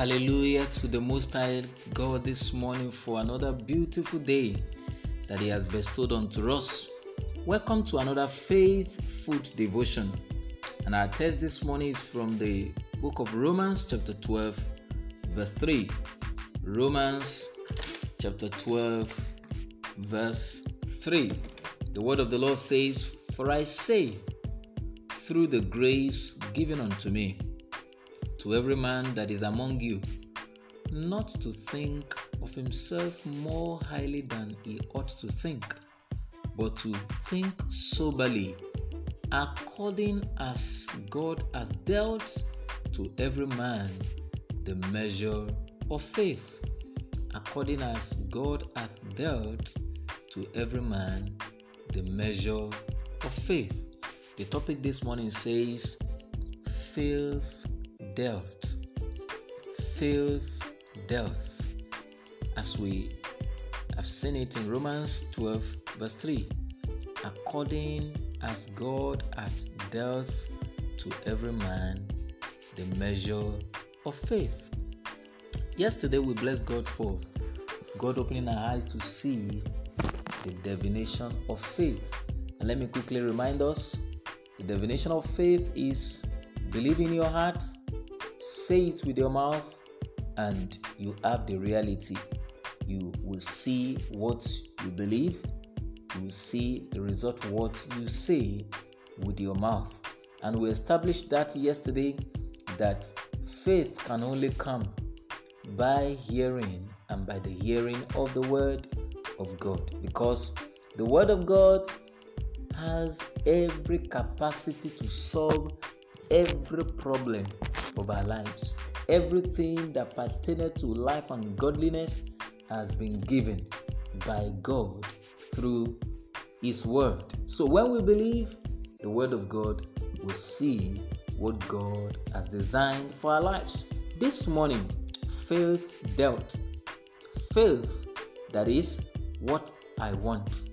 Hallelujah to the Most High God this morning for another beautiful day that He has bestowed unto us. Welcome to another faith food devotion. And our text this morning is from the book of Romans, chapter 12, verse 3. Romans, chapter 12, verse 3. The word of the Lord says, For I say, through the grace given unto me, to every man that is among you, not to think of himself more highly than he ought to think, but to think soberly, according as God has dealt to every man the measure of faith, according as God hath dealt to every man the measure of faith. The topic this morning says, Faith dealt. Faith dealt. As we have seen it in Romans 12, verse 3. According as God hath dealt to every man the measure of faith. Yesterday we blessed God for God opening our eyes to see the definition of faith. And let me quickly remind us the definition of faith is believe in your heart say it with your mouth and you have the reality. You will see what you believe, you see the result what you say with your mouth. And we established that yesterday that faith can only come by hearing and by the hearing of the word of God because the word of God has every capacity to solve every problem of our lives. Everything that pertained to life and godliness has been given by God through His Word. So when we believe the Word of God, we see what God has designed for our lives. This morning, faith dealt. Faith, that is what I want.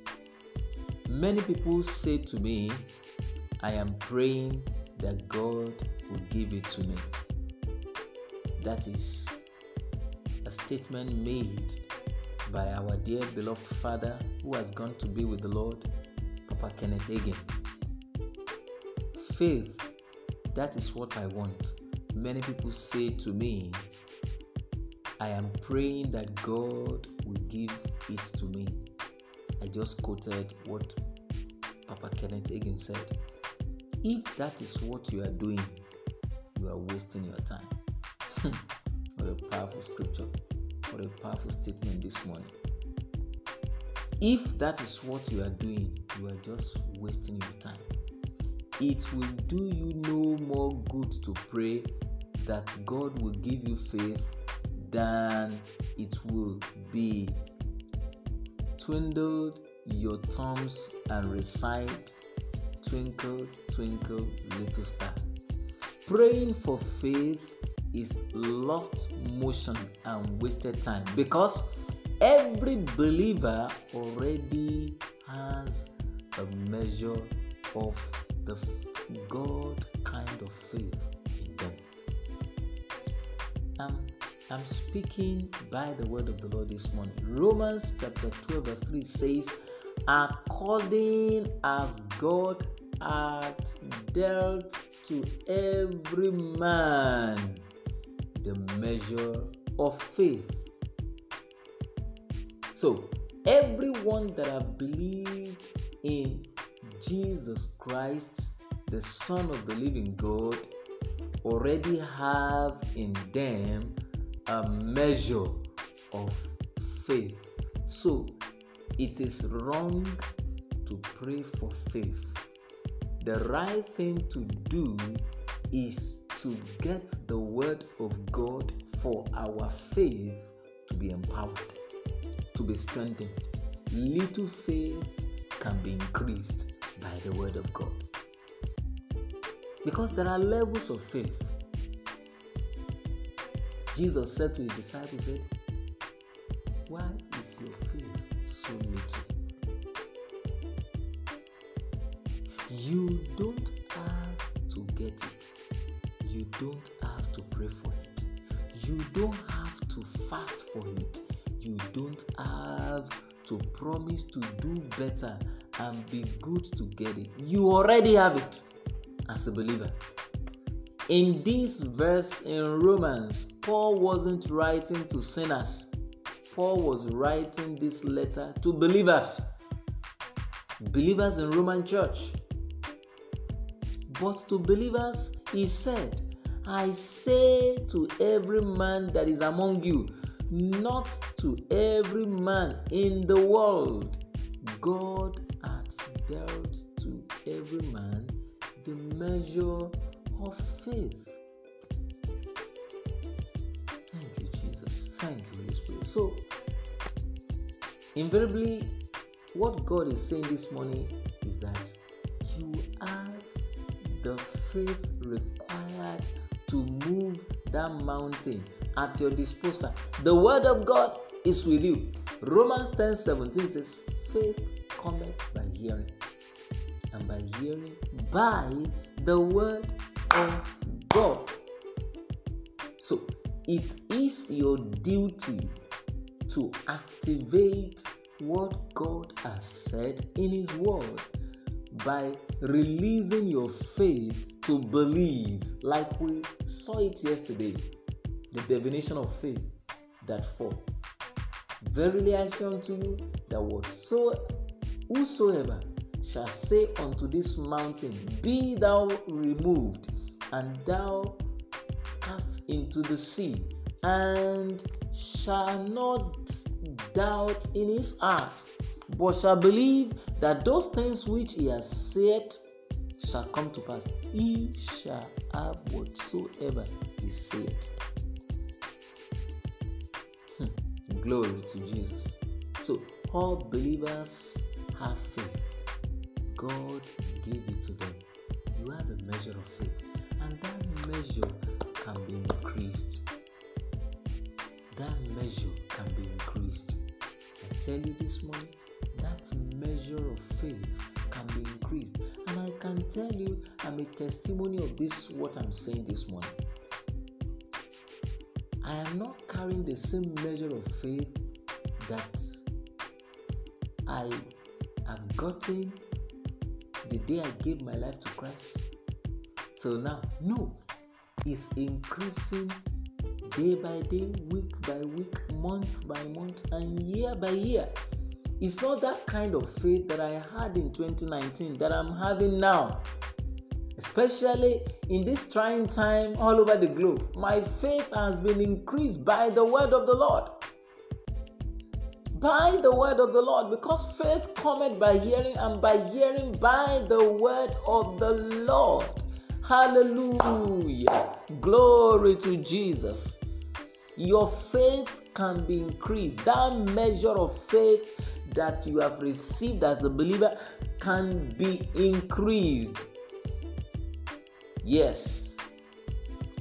Many people say to me, I am praying that God will give it to me. That is a statement made by our dear beloved father who has gone to be with the Lord, Papa Kenneth Hagin. Faith, that is what I want. Many people say to me, I am praying that God will give it to me. I just quoted what Papa Kenneth Hagin said. If that is what you are doing, you are wasting your time. what a powerful scripture. What a powerful statement this morning. If that is what you are doing, you are just wasting your time. It will do you no more good to pray that God will give you faith than it will be twiddled your thumbs and recite twinkle twinkle little star praying for faith is lost motion and wasted time because every believer already has a measure of the God kind of faith in them. I'm, I'm speaking by the word of the Lord this morning. Romans chapter 12, verse 3 says, According as God hath dealt to every man the measure of faith. So, everyone that have believed in Jesus Christ, the Son of the living God, already have in them a measure of faith. So, it is wrong to pray for faith the right thing to do is to get the word of God for our faith to be empowered, to be strengthened. Little faith can be increased by the word of God. Because there are levels of faith. Jesus said to his disciples, Why is your faith so little? You don't have to get it. You don't have to pray for it. You don't have to fast for it. You don't have to promise to do better and be good to get it. You already have it as a believer. In this verse in Romans, Paul wasn't writing to sinners, Paul was writing this letter to believers, believers in Roman church. But to believers, he said, I say to every man that is among you, not to every man in the world. God has dealt to every man the measure of faith. Thank you, Jesus. Thank you, Holy Spirit. So, invariably, what God is saying this morning faith required to move that mountain at your disposal. The word of God is with you. Romans 10 17 says, Faith cometh by hearing, and by hearing by the word of God. So it is your duty to activate what God has said in His Word by releasing your faith to believe, like we saw it yesterday. The definition of faith that for verily I say unto you that whatsoever whosoever shall say unto this mountain, Be thou removed, and thou cast into the sea, and shall not doubt in his heart, but shall believe that those things which he has said shall come to pass. He shall have whatsoever he said. Hmm. Glory to Jesus. So, all believers have faith. God gave it to them. You have a measure of faith, and that measure can be increased. That measure can be increased. I tell you this morning, that measure of faith can be increased. And I can tell you, I'm a testimony of this, what I'm saying this morning. I am not carrying the same measure of faith that I have gotten the day I gave my life to Christ till now. No, it's increasing day by day, week by week, month by month, and year by year. It's not that kind of faith that I had in 2019 that I'm having now. Especially in this trying time all over the globe, my faith has been increased by the word of the Lord. By the word of the Lord, because faith cometh by hearing, and by hearing by the word of the Lord. Hallelujah. Glory to Jesus. Your faith can be increased. That measure of faith that you have received as a believer can be increased. Yes.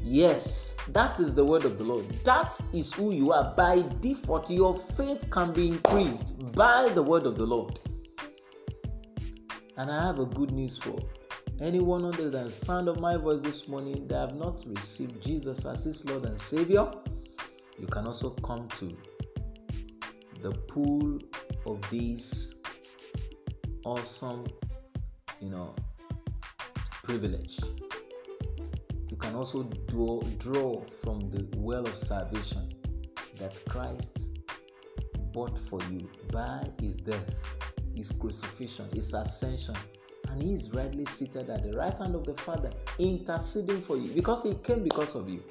Yes. That is the word of the Lord. That is who you are. By default, your faith can be increased by the word of the Lord. And I have a good news for anyone under the sound of my voice this morning that have not received Jesus as his Lord and Savior. You can also come to the pool of this awesome, you know, privilege you can also draw, draw from the well of salvation that Christ bought for you by his death, his crucifixion, his ascension, and he is rightly seated at the right hand of the Father, interceding for you because he came because of you.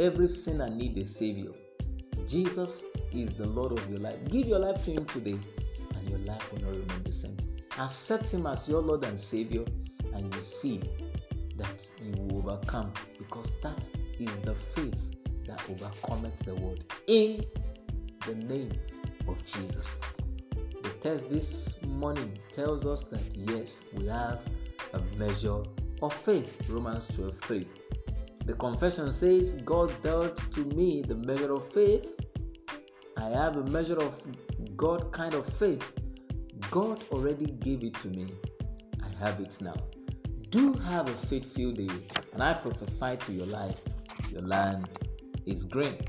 Every sinner needs a Savior. Jesus is the Lord of your life. Give your life to Him today, and your life will not remain the same. Accept Him as your Lord and Savior, and you see that you will overcome because that is the faith that overcometh the world in the name of Jesus. The text this morning tells us that yes, we have a measure of faith. Romans 12 3. The confession says, God dealt to me the measure of faith. I have a measure of God kind of faith. God already gave it to me. I have it now do have a faith filled day, and I prophesy to your life, your land, is great.